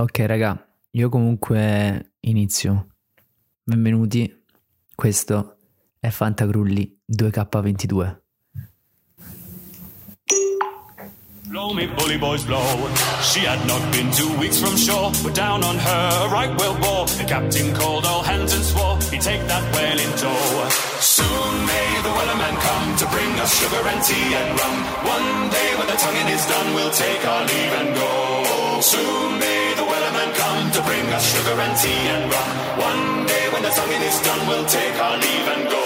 Ok, raga, io comunque inizio. Benvenuti, questo è Fantagrulli 2K22. Blow me, bully boys, blow. She had not been two weeks from shore. We're down on her, right whale bore. The captain called all hands and swore he'd take that whale in tow. Soon may the wellerman come to bring us sugar and tea and rum. One day when the tonguing is done, we'll take our leave and go. Soon to bring us sugar and tea and rum. One day when the tonguing is done, we'll take our leave and go.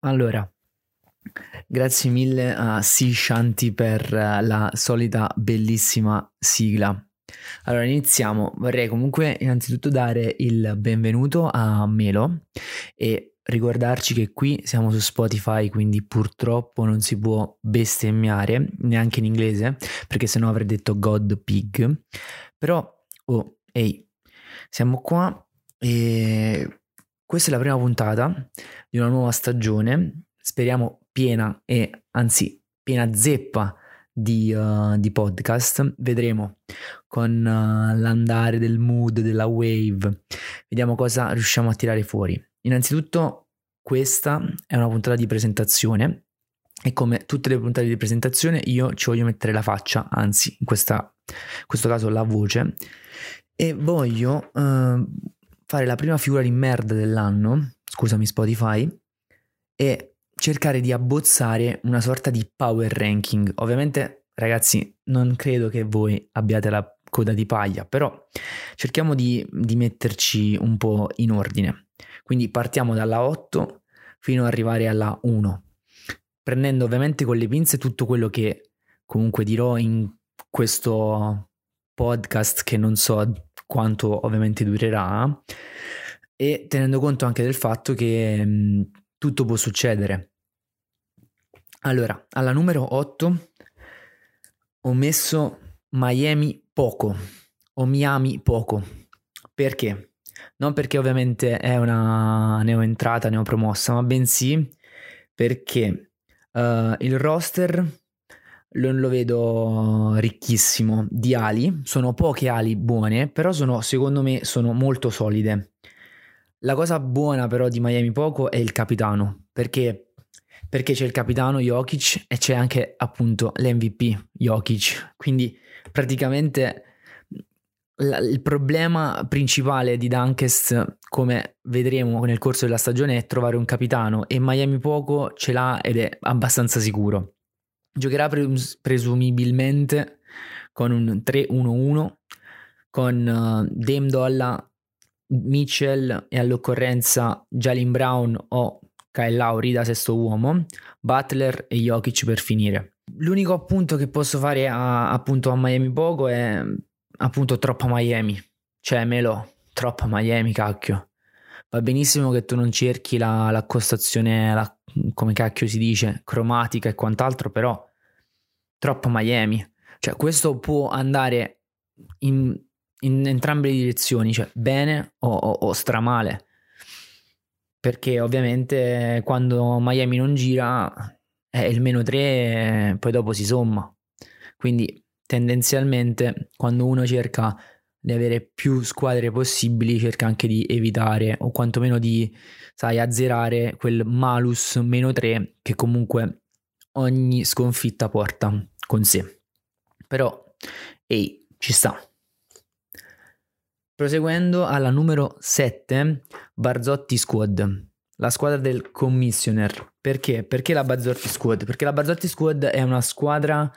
Allora, grazie mille a Sea Shanti per eh, la solita bellissima sigla. Allora, iniziamo. Vorrei comunque innanzitutto dare il benvenuto a Melo e ricordarci che qui siamo su Spotify, quindi purtroppo non si può bestemmiare neanche in inglese, perché sennò avrei detto God Pig. Però, oh, ehi, siamo qua e questa è la prima puntata di una nuova stagione, speriamo piena e anzi piena zeppa di, uh, di podcast. Vedremo con uh, l'andare del mood, della wave, vediamo cosa riusciamo a tirare fuori. Innanzitutto questa è una puntata di presentazione e come tutte le puntate di presentazione io ci voglio mettere la faccia, anzi in, questa, in questo caso la voce e voglio uh, fare la prima figura di merda dell'anno, scusami Spotify, e cercare di abbozzare una sorta di power ranking. Ovviamente, ragazzi, non credo che voi abbiate la coda di paglia, però cerchiamo di, di metterci un po' in ordine. Quindi partiamo dalla 8 fino ad arrivare alla 1, prendendo ovviamente con le pinze tutto quello che comunque dirò in questo podcast che non so quanto ovviamente durerà e tenendo conto anche del fatto che tutto può succedere. Allora, alla numero 8 ho messo Miami poco o Miami poco. Perché? Non perché ovviamente è una neoentrata, neopromossa, ma bensì perché uh, il roster non lo vedo ricchissimo di ali, sono poche ali buone, però sono, secondo me sono molto solide. La cosa buona però di Miami poco è il capitano, perché, perché c'è il capitano Jokic e c'è anche appunto l'MVP Jokic, quindi praticamente la, il problema principale di Dunkest, come vedremo nel corso della stagione, è trovare un capitano e Miami poco ce l'ha ed è abbastanza sicuro. Giocherà pres- presumibilmente con un 3-1-1 con uh, Dame Dolla, Mitchell e all'occorrenza Jalen Brown o Kyle Lowry da sesto uomo, Butler e Jokic per finire. L'unico appunto che posso fare a, appunto a Miami poco è appunto troppa Miami, cioè Melo, troppa Miami cacchio. Va benissimo che tu non cerchi la, l'accostazione, la, come cacchio si dice, cromatica e quant'altro, però troppo Miami. Cioè, questo può andare in, in entrambe le direzioni, cioè bene o, o, o stramale. Perché ovviamente quando Miami non gira, eh, il meno 3 poi dopo si somma. Quindi tendenzialmente quando uno cerca di avere più squadre possibili, cerca anche di evitare o quantomeno di, sai, azzerare quel malus meno 3 che comunque ogni sconfitta porta con sé. Però, ehi, ci sta. Proseguendo alla numero 7, Barzotti Squad, la squadra del commissioner. Perché? Perché la Barzotti Squad? Perché la Barzotti Squad è una squadra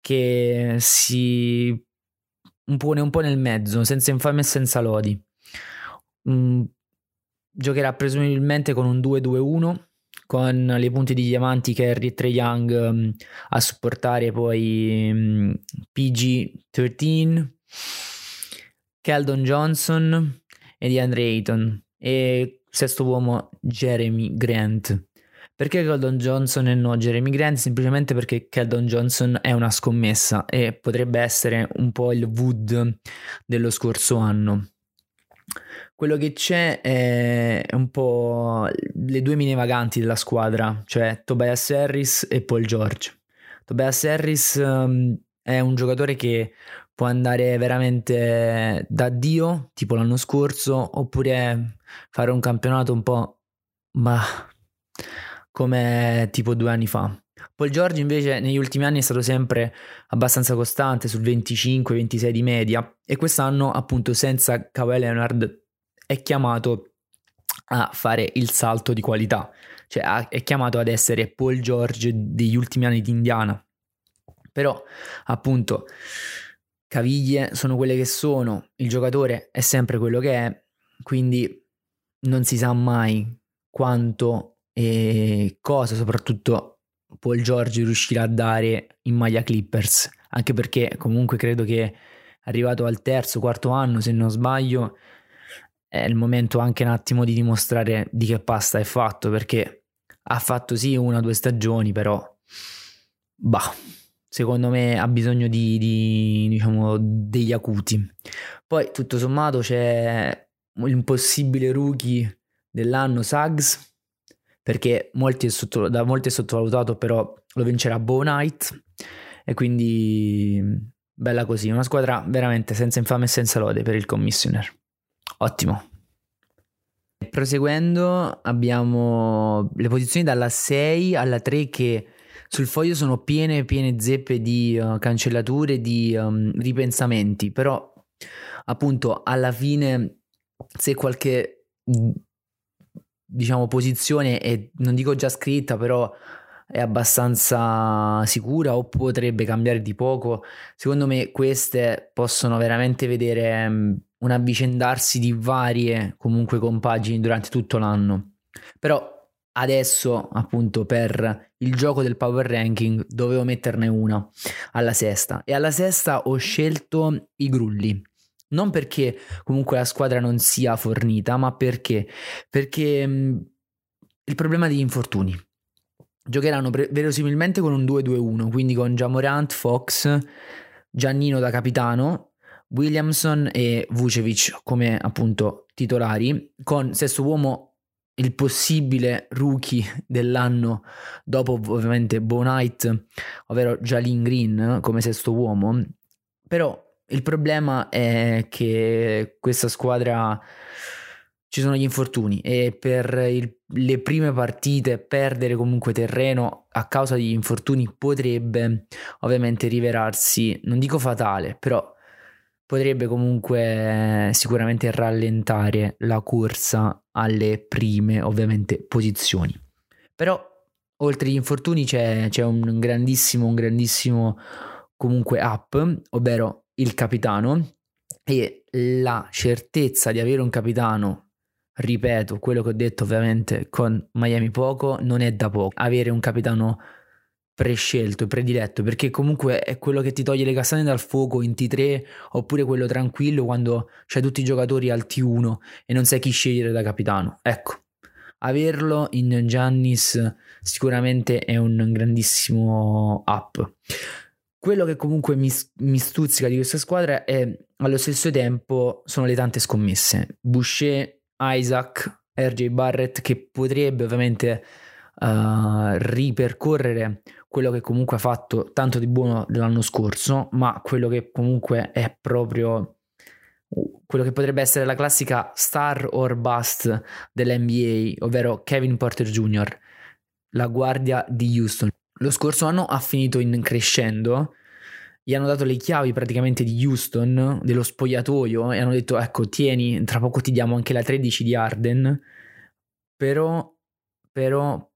che si pone un po' nel mezzo, senza infame e senza lodi. Mm, giocherà presumibilmente con un 2-2-1 con le punte di diamanti Kerry e Trey Young um, a supportare poi um, PG-13 Keldon Johnson e di Andre Ayton e sesto uomo Jeremy Grant perché Keldon Johnson e no Jeremy Grant? Semplicemente perché Keldon Johnson è una scommessa e potrebbe essere un po' il Wood dello scorso anno quello che c'è è un po' le due mine vaganti della squadra, cioè Tobias Harris e Paul George. Tobias Harris um, è un giocatore che può andare veramente da Dio, tipo l'anno scorso, oppure fare un campionato un po' ma come tipo due anni fa. Paul George invece negli ultimi anni è stato sempre abbastanza costante sul 25-26 di media e quest'anno appunto senza Kawhi Leonard è chiamato a fare il salto di qualità, cioè è chiamato ad essere Paul George degli ultimi anni di Indiana. Però appunto caviglie sono quelle che sono, il giocatore è sempre quello che è, quindi non si sa mai quanto e cosa soprattutto Paul George riuscirà a dare in maglia Clippers, anche perché comunque credo che arrivato al terzo, quarto anno, se non sbaglio, è il momento anche un attimo di dimostrare di che pasta è fatto, perché ha fatto sì una o due stagioni, però bah, secondo me ha bisogno di, di diciamo degli acuti. Poi tutto sommato c'è l'impossibile rookie dell'anno Suggs perché molti sotto, da molti è sottovalutato però lo vincerà Bow Knight. E quindi bella così. Una squadra veramente senza infame e senza lode per il commissioner. Ottimo. Proseguendo abbiamo le posizioni dalla 6 alla 3 che sul foglio sono piene piene zeppe di uh, cancellature di um, ripensamenti però appunto alla fine se qualche diciamo posizione è non dico già scritta però è abbastanza sicura o potrebbe cambiare di poco secondo me queste possono veramente vedere un avvicendarsi di varie comunque compagini durante tutto l'anno. Però adesso appunto per il gioco del power ranking dovevo metterne una alla sesta e alla sesta ho scelto i grulli non perché comunque la squadra non sia fornita, ma perché? Perché mh, il problema degli infortuni. Giocheranno pre- verosimilmente con un 2-2-1, quindi con Jamorant, Fox, Giannino da capitano, Williamson e Vucevic come appunto titolari, con sesto uomo il possibile rookie dell'anno dopo ovviamente Bo Knight, ovvero Jalin Green come sesto uomo, però il problema è che questa squadra ci sono gli infortuni e per il, le prime partite perdere comunque terreno a causa degli infortuni potrebbe ovviamente rivelarsi, non dico fatale, però potrebbe comunque sicuramente rallentare la corsa alle prime ovviamente posizioni. Però oltre agli infortuni c'è, c'è un grandissimo, un grandissimo comunque up, ovvero il capitano e la certezza di avere un capitano, ripeto quello che ho detto ovviamente con Miami poco, non è da poco. Avere un capitano prescelto e prediletto perché comunque è quello che ti toglie le castagne dal fuoco in T3 oppure quello tranquillo quando c'hai tutti i giocatori al T1 e non sai chi scegliere da capitano. Ecco, averlo in Giannis sicuramente è un grandissimo up. Quello che comunque mi, mi, stuzzica di questa squadra è allo stesso tempo sono le tante scommesse. Boucher, Isaac, RJ Barrett che potrebbe ovviamente uh, ripercorrere quello che comunque ha fatto tanto di buono dell'anno scorso, ma quello che comunque è proprio quello che potrebbe essere la classica star or bust dell'NBA, ovvero Kevin Porter Jr., la guardia di Houston. Lo scorso anno ha finito in crescendo, gli hanno dato le chiavi praticamente di Houston, dello spogliatoio, e hanno detto ecco tieni, tra poco ti diamo anche la 13 di Arden, però, però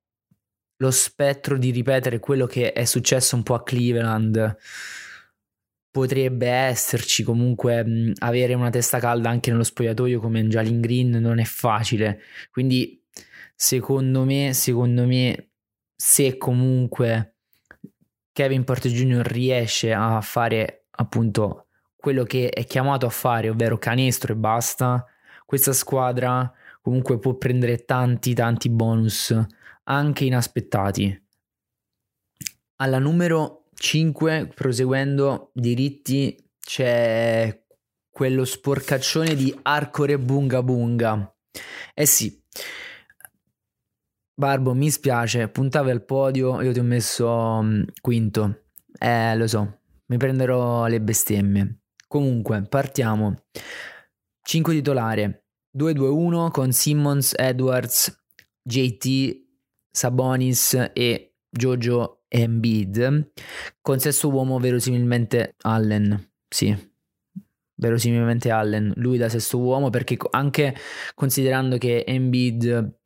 lo spettro di ripetere quello che è successo un po' a Cleveland potrebbe esserci comunque avere una testa calda anche nello spogliatoio come Jalen Green non è facile quindi secondo me secondo me se comunque Kevin Porter Jr. riesce a fare appunto quello che è chiamato a fare, ovvero canestro e basta, questa squadra comunque può prendere tanti tanti bonus anche inaspettati. Alla numero 5, proseguendo diritti, c'è quello sporcaccione di Arcore Bunga Bunga. Eh sì, Barbo, mi spiace, puntavi al podio, io ti ho messo um, quinto. Eh, lo so, mi prenderò le bestemmie. Comunque, partiamo. 5 titolare, 2-2-1 con Simmons, Edwards, JT, Sabonis e Jojo Embiid. Con sesto uomo verosimilmente Allen, sì, verosimilmente Allen, lui da sesto uomo perché anche considerando che Embiid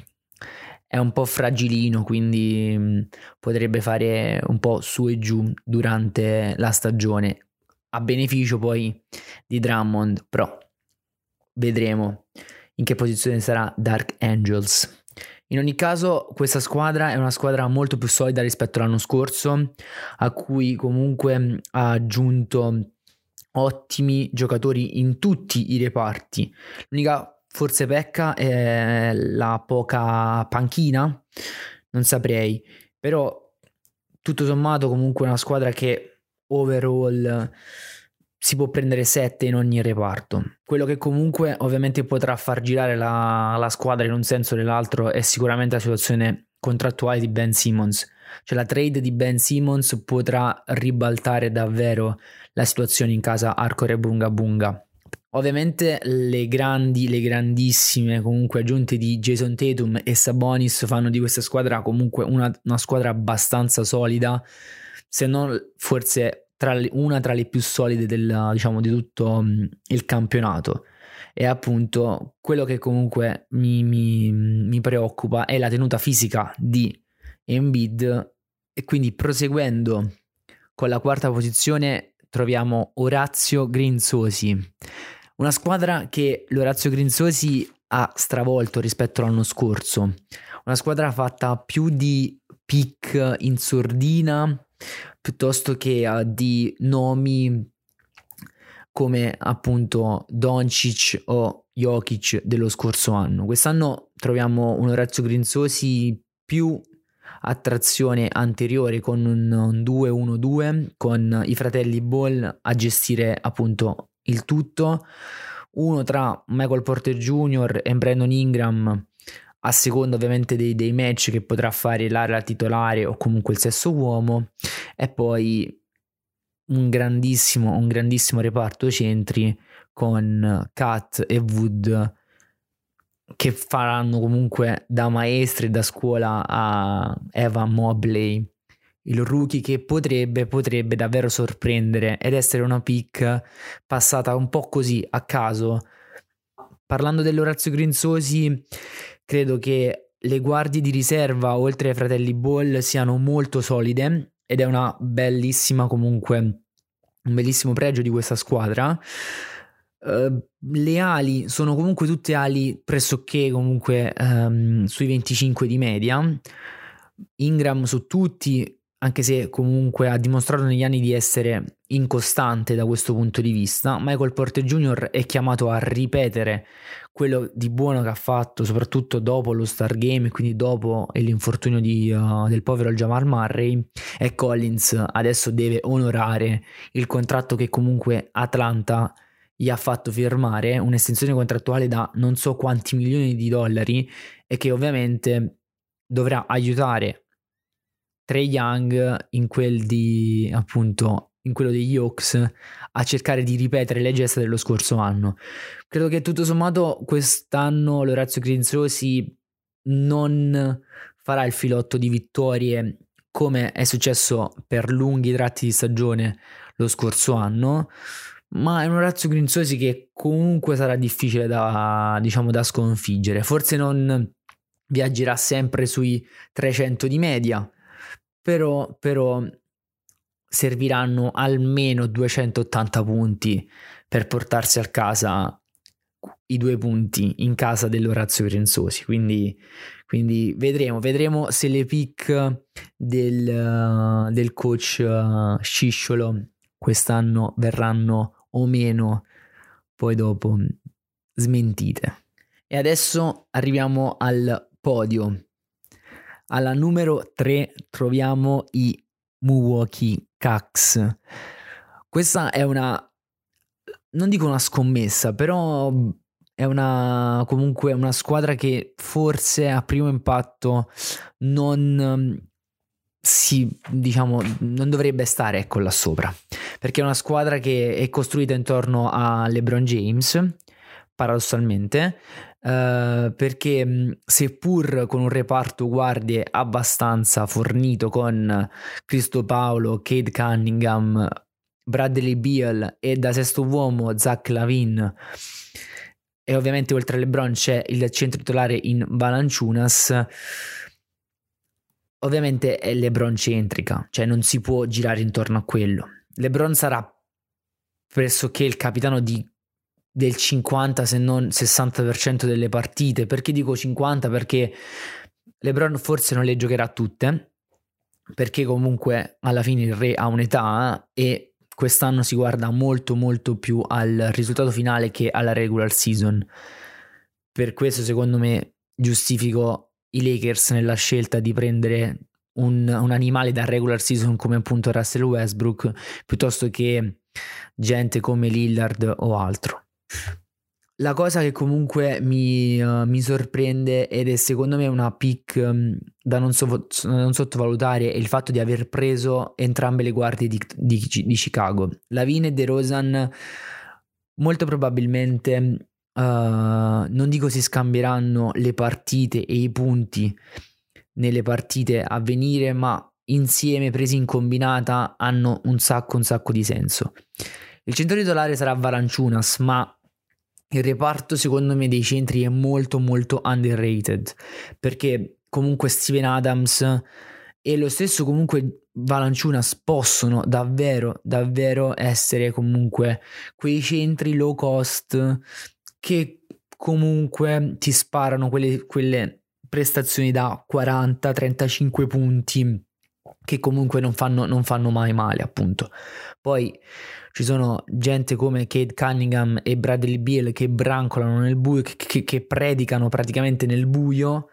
è un po' fragilino, quindi mm, potrebbe fare un po' su e giù durante la stagione, a beneficio poi di Drummond, però vedremo in che posizione sarà Dark Angels. In ogni caso, questa squadra è una squadra molto più solida rispetto all'anno scorso, a cui comunque mm, ha aggiunto ottimi giocatori in tutti i reparti. L'unica Forse pecca è la poca panchina, non saprei, però tutto sommato comunque una squadra che overall si può prendere 7 in ogni reparto. Quello che comunque ovviamente potrà far girare la, la squadra in un senso o nell'altro è sicuramente la situazione contrattuale di Ben Simmons. Cioè la trade di Ben Simmons potrà ribaltare davvero la situazione in casa Arcore Bunga Bunga. Ovviamente le grandi, le grandissime comunque aggiunte di Jason Tatum e Sabonis fanno di questa squadra comunque una, una squadra abbastanza solida, se non forse tra le, una tra le più solide del, diciamo, di tutto um, il campionato. E appunto quello che comunque mi, mi, mi preoccupa è la tenuta fisica di Embiid e quindi proseguendo con la quarta posizione troviamo Orazio Grinzosi una squadra che l'Orazio Grinzosi ha stravolto rispetto all'anno scorso. Una squadra fatta più di pick in sordina piuttosto che uh, di nomi come appunto Doncic o Jokic dello scorso anno. Quest'anno troviamo un Orazio Grinzosi più attrazione anteriore con un 2-1-2 con i fratelli Ball a gestire appunto il tutto, uno tra Michael Porter Jr. e Brandon Ingram a seconda ovviamente dei, dei match che potrà fare l'area titolare o comunque il sesso uomo e poi un grandissimo, un grandissimo reparto centri con Kat e Wood che faranno comunque da maestri da scuola a Evan Mobley il rookie che potrebbe, potrebbe davvero sorprendere ed essere una pick passata un po' così a caso. Parlando dell'Orazio Grinzosi, credo che le guardie di riserva, oltre ai fratelli Ball, siano molto solide ed è una bellissima comunque, un bellissimo pregio di questa squadra. Uh, le ali sono comunque tutte ali pressoché comunque um, sui 25 di media. Ingram su tutti anche se comunque ha dimostrato negli anni di essere incostante da questo punto di vista, Michael Porter Jr. è chiamato a ripetere quello di buono che ha fatto, soprattutto dopo lo Star Game, quindi dopo l'infortunio di, uh, del povero Jamal Murray, e Collins adesso deve onorare il contratto che comunque Atlanta gli ha fatto firmare, un'estensione contrattuale da non so quanti milioni di dollari e che ovviamente dovrà aiutare Trey Young in quel di appunto in quello degli Hawks a cercare di ripetere le gesta dello scorso anno. Credo che tutto sommato quest'anno l'Orazio Grinzosi non farà il filotto di vittorie come è successo per lunghi tratti di stagione lo scorso anno, ma è un Orazio Grinzosi che comunque sarà difficile da, diciamo, da sconfiggere. Forse non viaggerà sempre sui 300 di media, però, però serviranno almeno 280 punti per portarsi a casa i due punti in casa dell'Orazio Grenzosi. Quindi, quindi vedremo, vedremo se le pick del, del coach uh, Scisciolo quest'anno verranno o meno poi dopo smentite. E adesso arriviamo al podio. Alla numero 3 troviamo i Milwaukee Cacks. Questa è una non dico una scommessa, però è una comunque una squadra che forse a primo impatto non si diciamo non dovrebbe stare ecco là sopra perché è una squadra che è costruita intorno a LeBron James paradossalmente Uh, perché seppur con un reparto guardie abbastanza fornito con Cristo Paolo, Cade Cunningham, Bradley Beal e da sesto uomo Zach Lavin e ovviamente oltre a LeBron c'è il centro titolare in Valanciunas ovviamente è LeBron centrica cioè non si può girare intorno a quello. LeBron sarà pressoché il capitano di, del 50 se non 60% delle partite perché dico 50 perché LeBron forse non le giocherà tutte perché comunque alla fine il re ha un'età e quest'anno si guarda molto molto più al risultato finale che alla regular season. Per questo secondo me giustifico i Lakers nella scelta di prendere un, un animale da regular season come appunto Russell Westbrook piuttosto che gente come Lillard o altro. La cosa che comunque mi, uh, mi, sorprende ed è secondo me una pick um, da non, so, non, sottovalutare è il fatto di aver preso entrambe le guardie di, di, di Chicago. Lavine e De Rosan molto probabilmente uh, non dico si scambieranno le partite e i punti nelle partite a venire, ma insieme presi in combinata hanno un sacco un sacco di senso. Il centro titolare sarà Valanciunas, ma il reparto secondo me dei centri è molto molto underrated perché comunque Steven Adams e lo stesso comunque Valanciunas possono davvero davvero essere comunque quei centri low cost che comunque ti sparano quelle, quelle prestazioni da 40-35 punti che comunque non fanno, non fanno mai male appunto. Poi ci sono gente come Kate Cunningham e Bradley Beal che brancolano nel buio, che, che predicano praticamente nel buio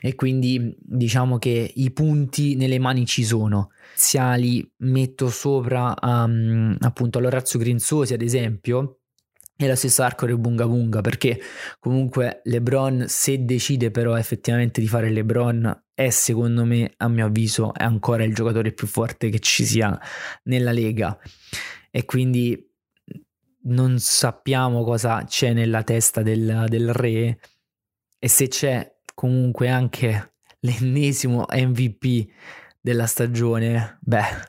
e quindi diciamo che i punti nelle mani ci sono. Siali metto sopra um, appunto all'Orazio Grinzosi ad esempio e la stessa Arcore Bunga Bunga perché comunque LeBron se decide però effettivamente di fare LeBron è secondo me a mio avviso è ancora il giocatore più forte che ci sia nella Lega e quindi non sappiamo cosa c'è nella testa del, del re e se c'è comunque anche l'ennesimo MVP della stagione, beh,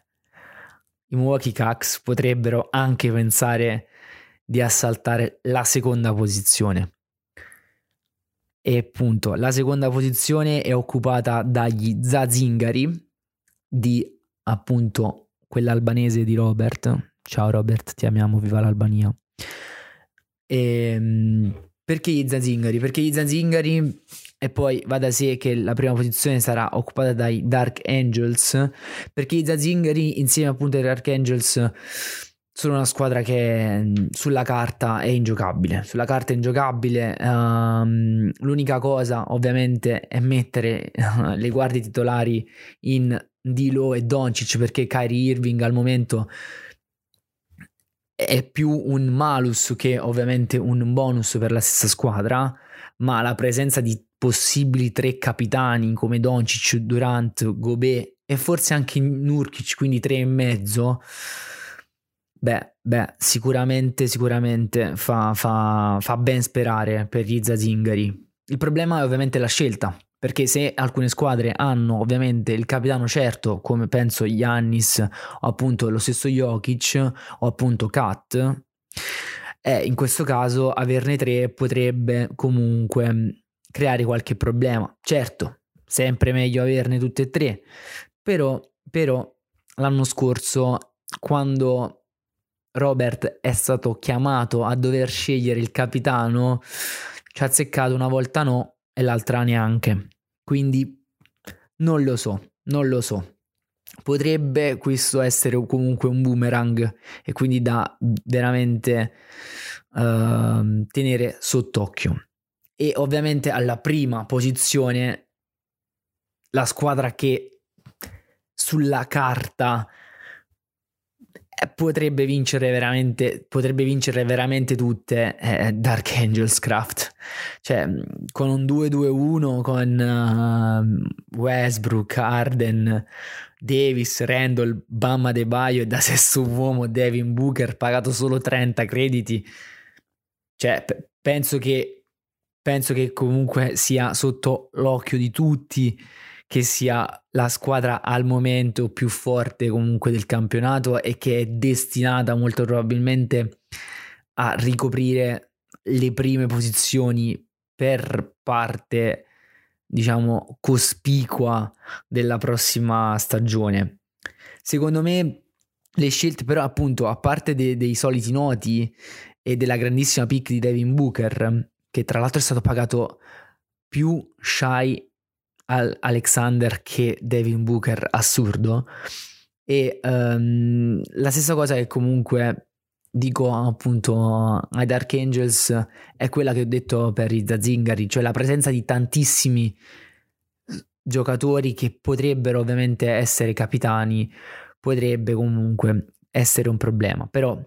i Milwaukee Cax potrebbero anche pensare di assaltare la seconda posizione. E appunto, la seconda posizione è occupata dagli Zazingari di appunto quell'albanese di Robert, Ciao Robert, ti amiamo, viva l'Albania. E, ehm, perché gli Zanzingari? Perché gli Zanzingari e poi va da sé che la prima posizione sarà occupata dai Dark Angels perché i Zanzingari insieme appunto ai Dark Angels sono una squadra che sulla carta è ingiocabile sulla carta è ingiocabile um, l'unica cosa ovviamente è mettere le guardie titolari in Dilo e Doncic perché Kyrie Irving al momento è più un malus che ovviamente un bonus per la stessa squadra, ma la presenza di possibili tre capitani come Doncic, Durant, Gobet e forse anche Nurkic, quindi tre e mezzo, beh, beh sicuramente, sicuramente fa, fa, fa ben sperare per gli Zazingari. Il problema è ovviamente la scelta, perché se alcune squadre hanno ovviamente il capitano certo, come penso Yannis o appunto lo stesso Jokic o appunto Kat, eh, in questo caso averne tre potrebbe comunque creare qualche problema. Certo, sempre meglio averne tutte e tre, però, però l'anno scorso quando Robert è stato chiamato a dover scegliere il capitano, ci ha azzeccato una volta no e l'altra neanche. Quindi non lo so, non lo so. Potrebbe questo essere comunque un boomerang e quindi da veramente uh, tenere sott'occhio. E ovviamente alla prima posizione la squadra che sulla carta potrebbe vincere veramente, potrebbe vincere veramente tutte eh, Dark Angels Craft. Cioè, con un 2-2-1 con uh, Westbrook, Arden, Davis, Randall, Bamma De Baio e da sesto uomo Devin Booker pagato solo 30 crediti. Cioè, p- penso che penso che comunque sia sotto l'occhio di tutti che sia la squadra al momento più forte comunque del campionato e che è destinata molto probabilmente a ricoprire le prime posizioni per parte diciamo cospicua della prossima stagione. Secondo me le scelte però appunto a parte de- dei soliti noti e della grandissima pick di Devin Booker che tra l'altro è stato pagato più shy al Alexander che Devin Booker assurdo. E um, la stessa cosa che comunque dico appunto ai Dark Angels è quella che ho detto per i Zingari cioè la presenza di tantissimi giocatori che potrebbero ovviamente essere capitani potrebbe comunque essere un problema. Però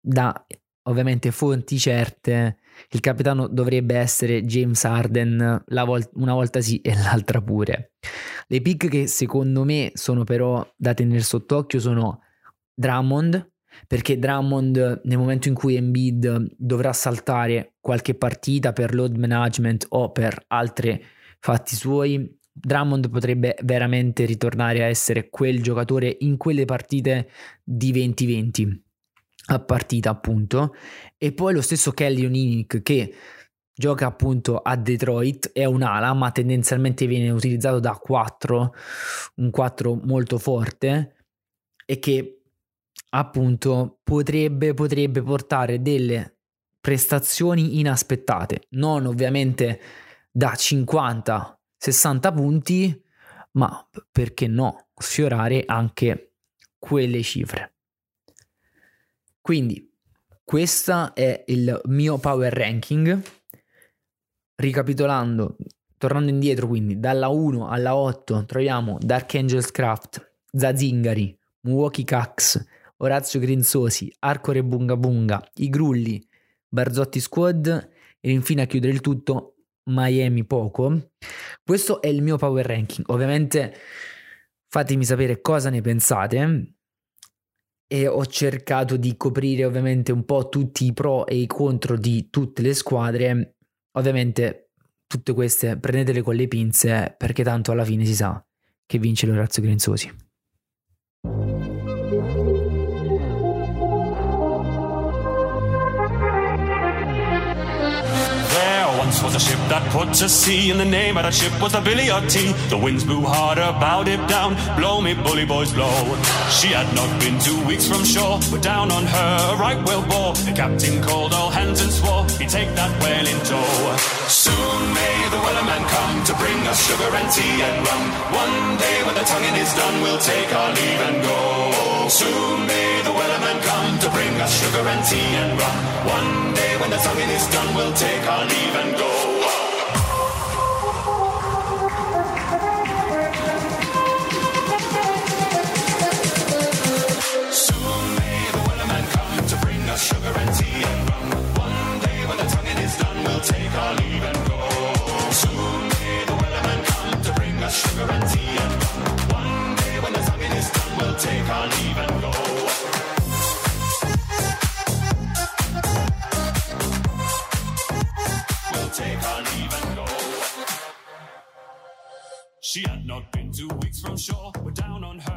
da ovviamente fonti certe il capitano dovrebbe essere James Harden vol- una volta sì e l'altra pure. Le pick che secondo me sono però da tenere sott'occhio sono Drummond, perché Drummond nel momento in cui Embiid dovrà saltare qualche partita per load management o per altri fatti suoi, Drummond potrebbe veramente ritornare a essere quel giocatore in quelle partite di 2020 a partita appunto. E poi lo stesso Kelly Olynyk che gioca appunto a Detroit è un'ala ma tendenzialmente viene utilizzato da 4 un 4 molto forte e che appunto potrebbe, potrebbe portare delle prestazioni inaspettate. Non ovviamente da 50 60 punti ma perché no sfiorare anche quelle cifre quindi, questo è il mio power ranking. Ricapitolando, tornando indietro, quindi dalla 1 alla 8 troviamo Dark Angels Craft, Zazingari, Milwaukee Cax, Orazio Grinzosi, Arcore Bunga Bunga, I Grulli, Barzotti Squad e infine a chiudere il tutto Miami Poco. Questo è il mio power ranking. Ovviamente fatemi sapere cosa ne pensate e ho cercato di coprire ovviamente un po' tutti i pro e i contro di tutte le squadre. Ovviamente tutte queste prendetele con le pinze perché tanto alla fine si sa che vince l'Orazio Grenzosi. Was a ship that put to sea, and the name of that ship was the Billy T. The winds blew harder, bowed it down. Blow me, bully boys, blow. She had not been two weeks from shore, but down on her right whale bore. The captain called all hands and swore he'd take that whale in tow. Soon may the wellerman come to bring us sugar and tea and rum. One day when the tonguing is done, we'll take our leave and go. Soon may us sugar and tea and rum. One day when the tonguing is done, we'll take our leave and go. two weeks from shore, we're down on her.